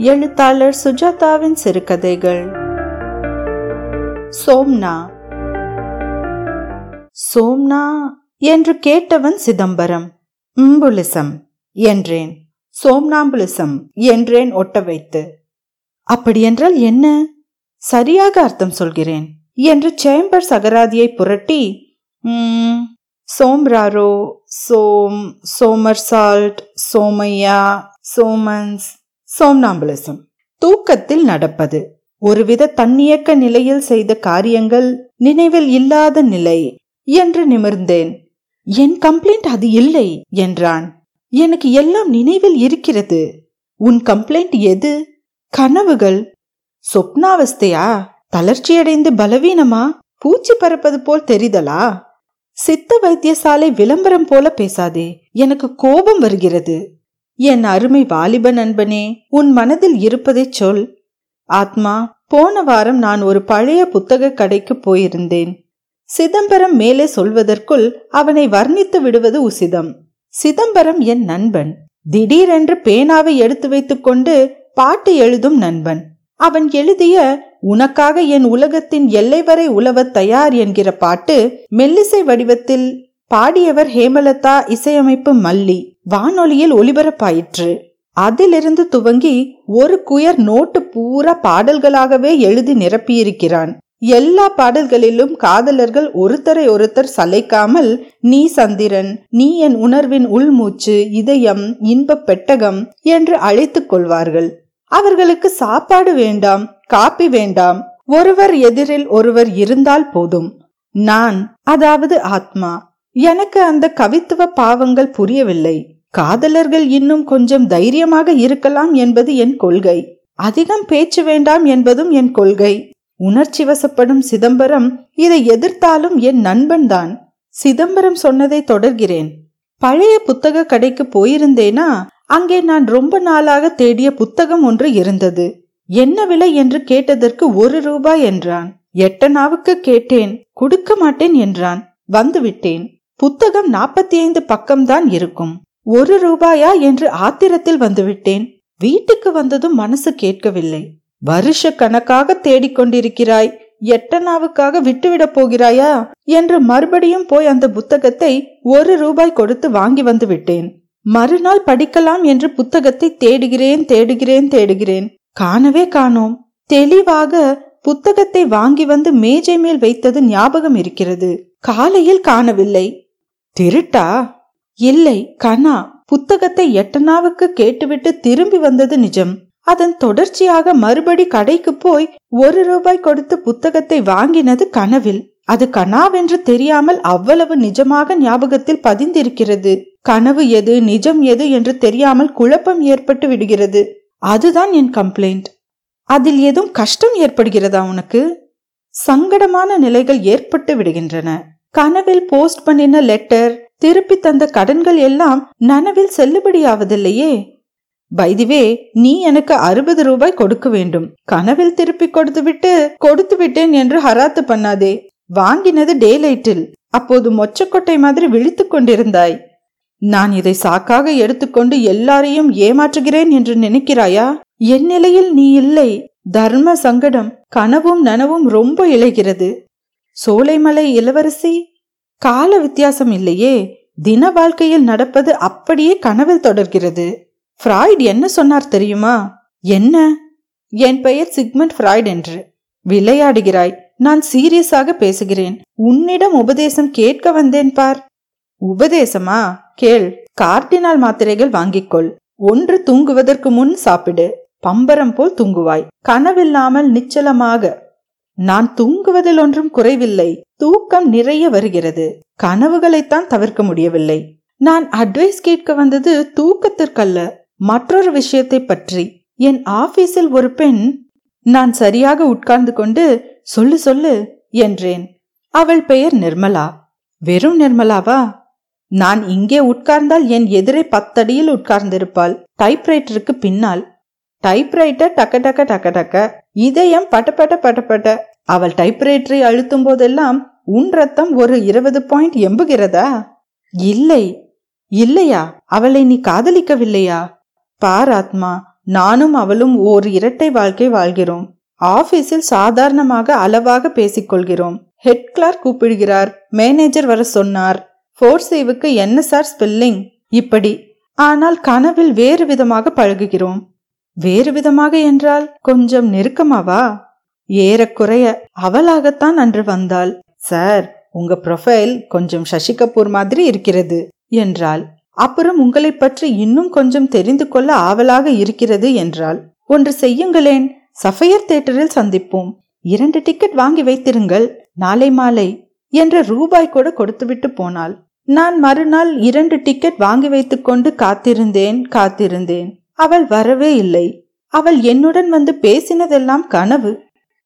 எழுத்தாளர் சுஜாதாவின் சிறுகதைகள். சோம்னா. சோம்னா என்று கேட்டவன் சிதம்பரம். இம்புலிசம் என்றேன். சோம்னாம்புலிசம் என்றேன் ஒட்ட வைத்து. அப்படியென்றால் என்ன? சரியாக அர்த்தம் சொல்கிறேன் என்று சேம்பர் சகராதியை புரட்டி சோம்ராரோ சோம் சோமர்சால்ட் சோமையா சோமன்ஸ் சோம்னாம்பலிசம். தூக்கத்தில் நடப்பது. ஒருவித தன்னியக்க நிலையில் செய்த காரியங்கள் நினைவில் இல்லாத நிலை என்று நிமிர்ந்தேன். என் கம்ப்ளைண்ட் அது இல்லை என்றான். எனக்கு எல்லாம் நினைவில் இருக்கிறது. உன் கம்ப்ளைண்ட் எது? கனவுகள். சொப்னாவஸ்தையா? தளர்ச்சியடைந்து பலவீனமா? பூச்சி பறப்பது போல் தெரிதலா? சித்த வைத்தியசாலை விளம்பரம் போல பேசாதே. எனக்கு கோபம் வருகிறது. என் அருமை வாலிப நண்பனே உன் மனதில் இருப்பதை சொல். ஆத்மா போன வாரம் நான் ஒரு பழைய புத்தக கடைக்கு போயிருந்தேன். சிதம்பரம் மேலே சொல்வதற்குள் அவனை வர்ணித்து விடுவது உசிதம். சிதம்பரம் என் நண்பன். திடீரென்று பேனாவை எடுத்து வைத்துக்கொண்டு பாட்டு எழுதும் நண்பன். அவன் எழுதிய உனக்காக என் உலகத்தின் எல்லை வரை உலவ தயார் என்கிற பாட்டு மெல்லிசை வடிவத்தில் பாடியவர் ஹேமலதா இசையமைப்பு மல்லி. வானொலியில் ஒலிபரப்பாயிற்று. அதிலிருந்து துவங்கி ஒரு குயர் நோட்டு பூரா பாடல்களாகவே எழுதி நிரப்பியிருக்கிறான். எல்லா பாடல்களிலும் காதலர்கள் ஒருத்தரை ஒருத்தர் சலைக்காமல் நீ சந்திரன் நீ என் உணர்வின் உள்மூச்சு இதயம் இன்பப் பெட்டகம் என்று அழைத்துக் கொள்வார்கள். அவர்களுக்கு சாப்பாடு வேண்டாம் காப்பி வேண்டாம். ஒருவர் எதிரில் ஒருவர் இருந்தால் போதும். நான் அதாவது ஆத்மா எனக்கு அந்த கவித்துவ பாவங்கள் புரியவில்லை. காதலர்கள் இன்னும் கொஞ்சம் தைரியமாக இருக்கலாம் என்பது என் கொள்கை. அதிகம் பேச்சு வேண்டாம் என்பதும் என் கொள்கை. உணர்ச்சி வசப்படும் சிதம்பரம் இதை எதிர்த்தாலும் என் நண்பன்தான் சிதம்பரம் சொன்னதை தொடர்கிறேன். பழைய புத்தக கடைக்கு போயிருந்தேனா அங்கே நான் ரொம்ப நாளாக தேடிய புத்தகம் ஒன்று இருந்தது. என்ன விலை என்று கேட்டதற்கு ஒரு ரூபாய் என்றான். எட்டனாவுக்கு கேட்டேன் கொடுக்க மாட்டேன் என்றான். வந்துவிட்டேன். புத்தகம் நாற்பத்தி ஐந்து பக்கம்தான் இருக்கும். ஒரு ரூபாயா என்று ஆத்திரத்தில் வந்துவிட்டேன். வீட்டுக்கு வந்ததும் மனசு கேட்கவில்லை. வருஷ கணக்காக தேடிக்கொண்டிருக்கிறாய் எட்டனாவுக்காக விட்டுவிடப் போகிறாயா? என்று மறுபடியும் போய் அந்த புத்தகத்தை ஒரு ரூபாய் கொடுத்து வாங்கி வந்து விட்டேன். மறுநாள் படிக்கலாம் என்று புத்தகத்தை தேடுகிறேன் தேடுகிறேன் தேடுகிறேன். காணவே காணோம். தெளிவாக புத்தகத்தை வாங்கி வந்து மேஜை மேல் வைத்தது ஞாபகம் இருக்கிறது. காலையில் காணவில்லை. திருட்டா? இல்லை கனா புத்தகத்தை எட்டனாவுக்கு கேட்டுவிட்டு திரும்பி வந்தது நிஜம். அதன் தொடர்ச்சியாக மறுபடி கடைக்கு போய் ஒரு ரூபாய் கொடுத்து புத்தகத்தை வாங்கினது கனவில். அது கனாவென்று தெரியாமல் அவ்வளவு நிஜமாக ஞாபகத்தில் பதிந்திருக்கிறது. கனவு எது நிஜம் எது என்று தெரியாமல் குழப்பம் ஏற்பட்டு விடுகிறது. அதுதான் என் கம்ப்ளைண்ட் அதில் ஏதும் கஷ்டம் ஏற்படுகிறதா உனக்கு? சங்கடமான நிலைகள் ஏற்பட்டு விடுகின்றன. கனவில் போஸ்ட் பண்ணின லெட்டர் திருப்பி தந்த கடன்கள் எல்லாம் நனவில் செல்லுபடியாவதில்லையே. வைதிவே நீ எனக்கு அறுபது ரூபாய் கொடுக்க வேண்டும். கனவில் திருப்பி கொடுத்து விட்டு கொடுத்து விட்டேன் என்று ஹராத்து பண்ணாதே. வாங்கினது டே லைட்டில் அப்போது மொச்சக்கொட்டை மாதிரி விழித்துக் கொண்டிருந்தாய். நான் இதை சாக்காக எடுத்துக்கொண்டு எல்லாரையும் ஏமாற்றுகிறேன் என்று நினைக்கிறாயா? என் நிலையில் நீ இல்லை. தர்ம சங்கடம் கனவும் நனவும் ரொம்ப இழைகிறது. சோலைமலை இளவரசி? கால வித்தியாசம் இல்லையே. தின வாழ்க்கையில் நடப்பது அப்படியே கனவில் தொடர்கிறது. ஃப்ராய்ட் என்ன சொன்னார் தெரியுமா? என்ன? என் பெயர் சிக்மண்ட் ஃப்ராய்ட் என்று. விளையாடுகிறாய். நான் சீரியஸாக பேசுகிறேன். உன்னிடம் உபதேசம் கேட்க வந்தேன் பார். உபதேசமா? கேள். கார்டினால் மாத்திரைகள் வாங்கிக்கொள். ஒன்று தூங்குவதற்கு முன் சாப்பிடு. பம்பரம் போல் தூங்குவாய். கனவில்லாமல் நிச்சலமாக. நான் தூங்குவதில் ஒன்றும் குறைவில்லை. தூக்கம் நிறைய வருகிறது. கனவுகளைத்தான் தவிர்க்க முடியவில்லை. நான் அட்வைஸ் கேட்க வந்தது தூக்கத்திற்கல்ல. மற்றொரு விஷயத்தை பற்றி. என் ஆபீஸில் ஒரு பெண் நான் சரியாக உட்கார்ந்து கொண்டு சொல்லு சொல்லு என்றேன். அவள் பெயர் நிர்மலா. வெறும் நிர்மலாவா? நான் இங்கே உட்கார்ந்தால் என் எதிரே பத்தடியில் உட்கார்ந்திருப்பாள். டைப்ரைட்டருக்கு பின்னால். டைப்ரைட்டர் டக்க டக்க டக்க டக்க. இதயம் பட்டப்பட்ட பட்டப்பட்ட அவள் டைப்ரைட்டரை அழுத்தும் போதெல்லாம் உன் ரத்தம் ஒரு இருபது பாயிண்ட் எம்புகிறதா? இல்லை. இல்லையா? அவளை நீ காதலிக்கவில்லையா? பார் ஆத்மா நானும் அவளும் ஓர் இரட்டை வாழ்க்கை வாழ்கிறோம். ஆபீஸில் சாதாரணமாக அளவாக பேசிக்கொள்கிறோம். ஹெட் கிளார்க் கூப்பிடுகிறார். மேனேஜர் வர சொன்னார். ஃபோர் சேவுக்கு என்ன சார் ஸ்பெல்லிங். இப்படி. ஆனால் கனவில் வேறு விதமாக பழகுகிறோம். வேறு விதமாக என்றால் கொஞ்சம் நெருக்கமாவா? ஏறக்குறைய அவளாகத்தான் அன்று வந்தாள். சார் உங்க ப்ரொஃபைல் கொஞ்சம் சசி கபூர் மாதிரி இருக்கிறது என்றாள். அப்புறம் உங்களை பற்றி இன்னும் கொஞ்சம் தெரிந்து கொள்ள ஆவலாக இருக்கிறது என்றாள். ஒன்று செய்யுங்களேன் சஃபையர் தேட்டரில் சந்திப்போம். இரண்டு டிக்கெட் வாங்கி வைத்திருங்கள் நாளை மாலை என்ற ரூபாய் கூட கொடுத்துவிட்டு போனாள். நான் மறுநாள் இரண்டு டிக்கெட் வாங்கி வைத்துக்கொண்டு காத்திருந்தேன் காத்திருந்தேன் அவள் வரவே இல்லை. அவள் என்னுடன் வந்து பேசினதெல்லாம் கனவு.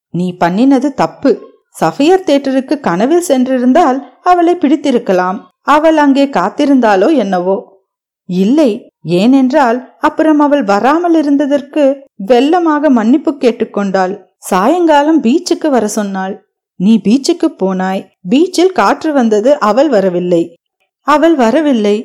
நீ பண்ணினது தப்பு. சஃபியர் தேட்டருக்கு கனவில் சென்றிருந்தால் அவளை பிடித்திருக்கலாம். அவள் அங்கே காத்திருந்தாலோ என்னவோ. இல்லை ஏனென்றால் அப்புறம் அவள் வராமல் இருந்ததற்கு வெள்ளமாக மன்னிப்பு கேட்டுக்கொண்டாள். சாயங்காலம் பீச்சுக்கு வர சொன்னாள். நீ பீச்சுக்கு போனாய். பீச்சில் காற்று வந்தது அவள் வரவில்லை. அவள் வரவில்லை.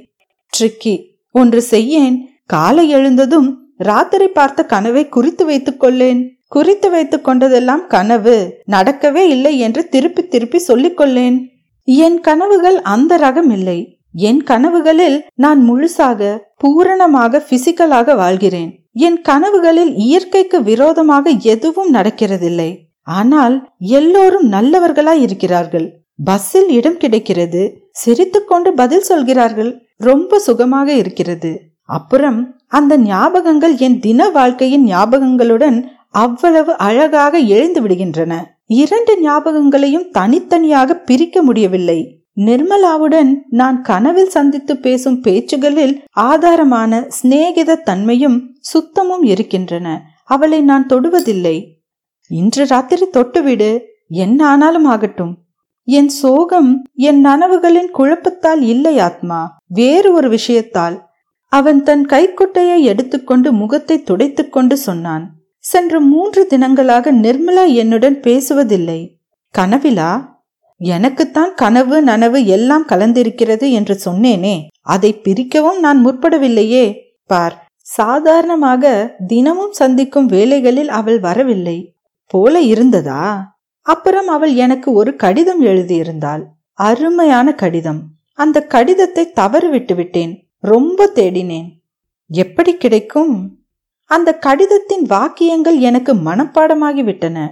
ட்ரிக்கி ஒன்று செய்யேன். காலை எழுந்ததும் ராத்திரி பார்த்த கனவை குறித்து வைத்துக் கொள்ளேன். குறித்து வைத்துக் கொண்டதெல்லாம் கனவு. நடக்கவே இல்லை என்று திருப்பி திருப்பி சொல்லிக் கொள்ளேன். என் கனவுகள் அந்த ரகம் இல்லை. என் கனவுகளில் நான் முழுசாக பூரணமாக பிசிக்கலாக வாழ்கிறேன். என் கனவுகளில் இயற்கைக்கு விரோதமாக எதுவும் நடக்கிறதில்லை. ஆனால் எல்லோரும் நல்லவர்களாய் இருக்கிறார்கள். பஸ்ஸில் இடம் கிடைக்கிறது. சிரித்துக்கொண்டு பதில் சொல்கிறார்கள். ரொம்ப சுகமாக இருக்கிறது. அப்புறம் அந்த ஞாபகங்கள் என் தின வாழ்க்கையின் ஞாபகங்களுடன் அவ்வளவு அழகாக எழுந்து விடுகின்றன. இரண்டு ஞாபகங்களையும் தனித்தனியாக பிரிக்க முடியவில்லை. நிர்மலாவுடன் நான் கனவில் சந்தித்து பேசும் பேச்சுகளில் ஆதாரமான சிநேகித தன்மையும் சுத்தமும் இருக்கின்றன. அவளை நான் தொடுவதில்லை. இன்று ராத்திரி தொட்டுவிடு என்ன ஆனாலும் ஆகட்டும். என் சோகம் என் நனவுகளின் குழப்பத்தால் இல்லை ஆத்மா. வேறு ஒரு விஷயத்தால். அவன் தன் கைக்குட்டையை எடுத்துக்கொண்டு முகத்தை துடைத்துக்கொண்டு சொன்னான் சென்ற மூன்று தினங்களாக நிர்மலா என்னுடன் பேசுவதில்லை. கனவிலா? எனக்குத்தான் கனவு நனவு எல்லாம் கலந்திருக்கிறது என்று சொன்னேனே அதை பிரிக்கவும் நான் முற்படவில்லையே. பார் சாதாரணமாக தினமும் சந்திக்கும் வேலைகளில் அவள் வரவில்லை. போல இருந்ததா? அப்புறம் அவள் எனக்கு ஒரு கடிதம் எழுதியிருந்தாள். அருமையான கடிதம். அந்த கடிதத்தை தவறு விட்டு விட்டேன் ரொம்ப தேடினேன். எப்படி கிடைக்கும்? அந்த கடிதத்தின் வாக்கியங்கள் எனக்கு மனப்பாடமாகிவிட்டன.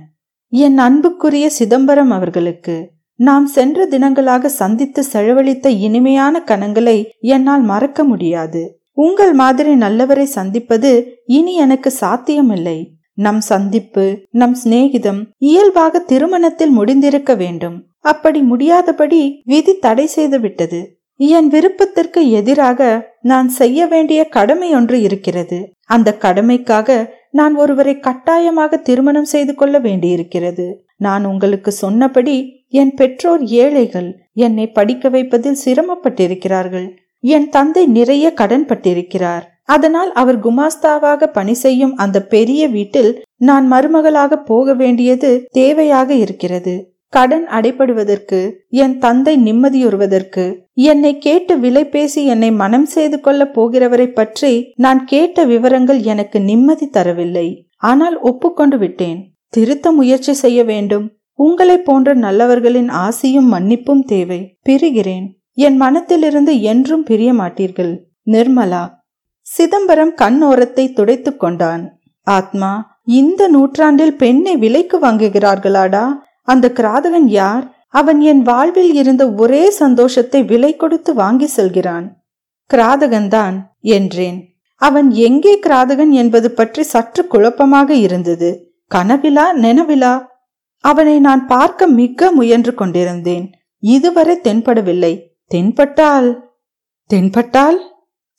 என் அன்புக்குரிய சிதம்பரம் அவர்களுக்கு நாம் சென்ற தினங்களாக சந்தித்து செலவழித்த இனிமையான கணங்களை என்னால் மறக்க முடியாது. உங்கள் மாதிரி நல்லவரை சந்திப்பது இனி எனக்கு சாத்தியமில்லை. நம் சந்திப்பு நம் சிநேகிதம் இயல்பாக திருமணத்தில் முடிந்திருக்க வேண்டும். அப்படி முடியாதபடி விதி தடை செய்து விட்டது என் விருப்பத்திற்கு எதிராக நான் செய்ய வேண்டிய கடமை ஒன்று இருக்கிறது. அந்த கடமைக்காக நான் ஒருவரை கட்டாயமாக திருமணம் செய்து கொள்ள வேண்டியிருக்கிறது. நான் உங்களுக்கு சொன்னபடி என் பெற்றோர் ஏழைகள் என்னை படிக்க வைப்பதில் சிரமப்பட்டிருக்கிறார்கள். என் தந்தை நிறைய கடன் பட்டிருக்கிறார். அதனால் அவர் குமாஸ்தாவாக பணி செய்யும் அந்த பெரிய வீட்டில் நான் மருமகளாக போக வேண்டியது தேவையாக இருக்கிறது. கடன் அடைபடுவதற்கு என் தந்தை நிம்மதியுறுவதற்கு என்னை கேட்டு விலை பேசி என்னை மனம் செய்து கொள்ள போகிறவரை பற்றி நான் கேட்ட விவரங்கள் எனக்கு நிம்மதி தரவில்லை. ஆனால் ஒப்புக்கொண்டு விட்டேன். திருத்த முயற்சி செய்ய வேண்டும். உங்களை போன்ற நல்லவர்களின் ஆசியும் மன்னிப்பும் தேவை. பிரிகிறேன். என் மனத்திலிருந்து என்றும் பிரிய மாட்டீர்கள். நிர்மலா. சிதம்பரம் கண்ணோரத்தை துடைத்துக் கொண்டான். ஆத்மா இந்த நூற்றாண்டில் பெண்ணை விலைக்கு வாங்குகிறார்களாடா? அந்த கிராதகன் யார்? அவன் என் வாழ்வில் இருந்த ஒரே சந்தோஷத்தை விலை கொடுத்து வாங்கி செல்கிறான். கிராதகன்தான் என்றேன். அவன் எங்கே கிராதகன் என்பது பற்றி சற்று குழப்பமாக இருந்தது. கனவிலா நெனவிலா? அவனை நான் பார்க்க மிக்க முயன்று கொண்டிருந்தேன். இதுவரை தென்படவில்லை. தென்பட்டால்? தென்பட்டால்?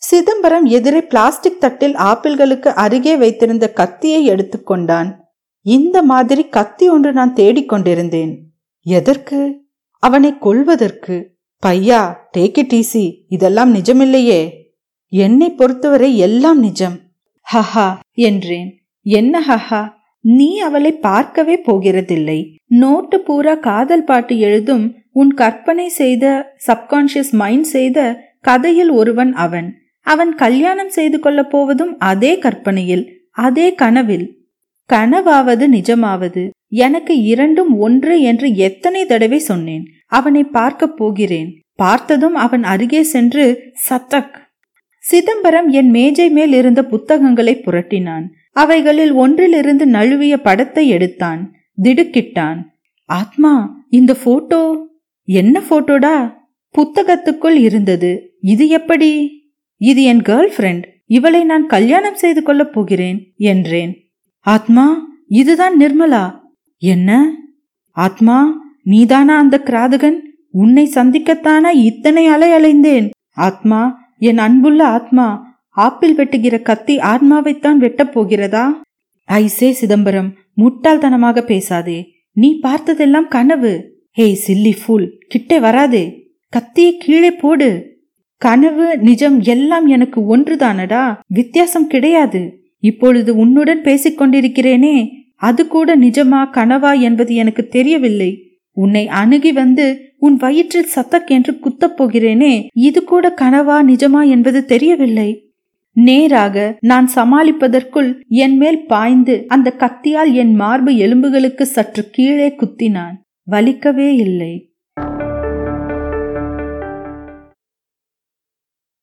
சிதம்பரம் எதிரே பிளாஸ்டிக் தட்டில் ஆப்பிள்களுக்கு அருகே வைத்திருந்த கத்தியை எடுத்துக்கொண்டான் இந்த மாதிரி கத்தி ஒன்று நான் தேடிக்கொண்டிருந்தேன் எதற்கு? அவனை கொல்வதற்கு. பையா டேக் இட் ஈசி இதெல்லாம் நிஜமில்லையே. என்னை பொறுத்தவரை எல்லாம் நிஜம். ஹஹா என்றேன். என்ன ஹஹா? நீ அவளை பார்க்கவே போகிறதில்லை. நோட்டு பூரா காதல் பாட்டு எழுதும் உன் கற்பனை செய்த சப்கான்ஷியஸ் மைண்ட் செய்த கதையில் ஒருவன் அவன். அவன் கல்யாணம் செய்து கொள்ளப் போவதும் அதே கற்பனையில் அதே கனவில். கனவாவது நிஜமாவது எனக்கு இரண்டும் ஒன்று என்று எத்தனை தடவை சொன்னேன். அவனை பார்க்கப் போகிறேன். பார்த்ததும் அவன் அருகே சென்று சத்தக். சிதம்பரம் என் மேஜை மேல் இருந்த புத்தகங்களை புரட்டினான். அவைகளில் ஒன்றிலிருந்து நழுவிய படத்தை எடுத்தான். திடுக்கிட்டான். ஆத்மா இந்த போட்டோ? என்ன போட்டோடா? புத்தகத்துக்குள் இருந்தது. இது எப்படி? இது என் கேர்ள் ஃப்ரெண்ட் இவளை நான் கல்யாணம் செய்து கொள்ளப் போகிறேன் என்றேன். ஆத்மா இதுதான் நிர்மலா. என்ன? ஆத்மா நீதானா அந்த கிராதகன்? உன்னை சந்திக்கத்தானா இத்தனை அலை அலைந்தேன். ஆத்மா என் அன்புள்ள ஆத்மா ஆப்பிள் வெட்டுகிற கத்தி ஆத்மாவைத்தான் வெட்டப் போகிறதா? ஐசே சிதம்பரம் முட்டாள்தனமாக பேசாதே. நீ பார்த்ததெல்லாம் கனவு. ஹேய் சில்லி ஃபுல் கிட்டே வராதே. கத்தியை கீழே போடு. கனவு நிஜம் எல்லாம் எனக்கு ஒன்றுதானடா? வித்தியாசம் கிடையாது. இப்பொழுது உன்னுடன் பேசிக்கொண்டிருக்கிறேனே அது கூட நிஜமா கனவா என்பது எனக்கு தெரியவில்லை. உன்னை அணுகி வந்து உன் வயிற்றில் சத்தக் என்று குத்தப் போகிறேனே இது கூட கனவா நிஜமா என்பது தெரியவில்லை. நேராக நான் சமாளிப்பதற்குள் என் மேல் பாய்ந்து அந்த கத்தியால் என் மார்பு எலும்புகளுக்கு சற்று கீழே குத்தினான். வலிக்கவே இல்லை.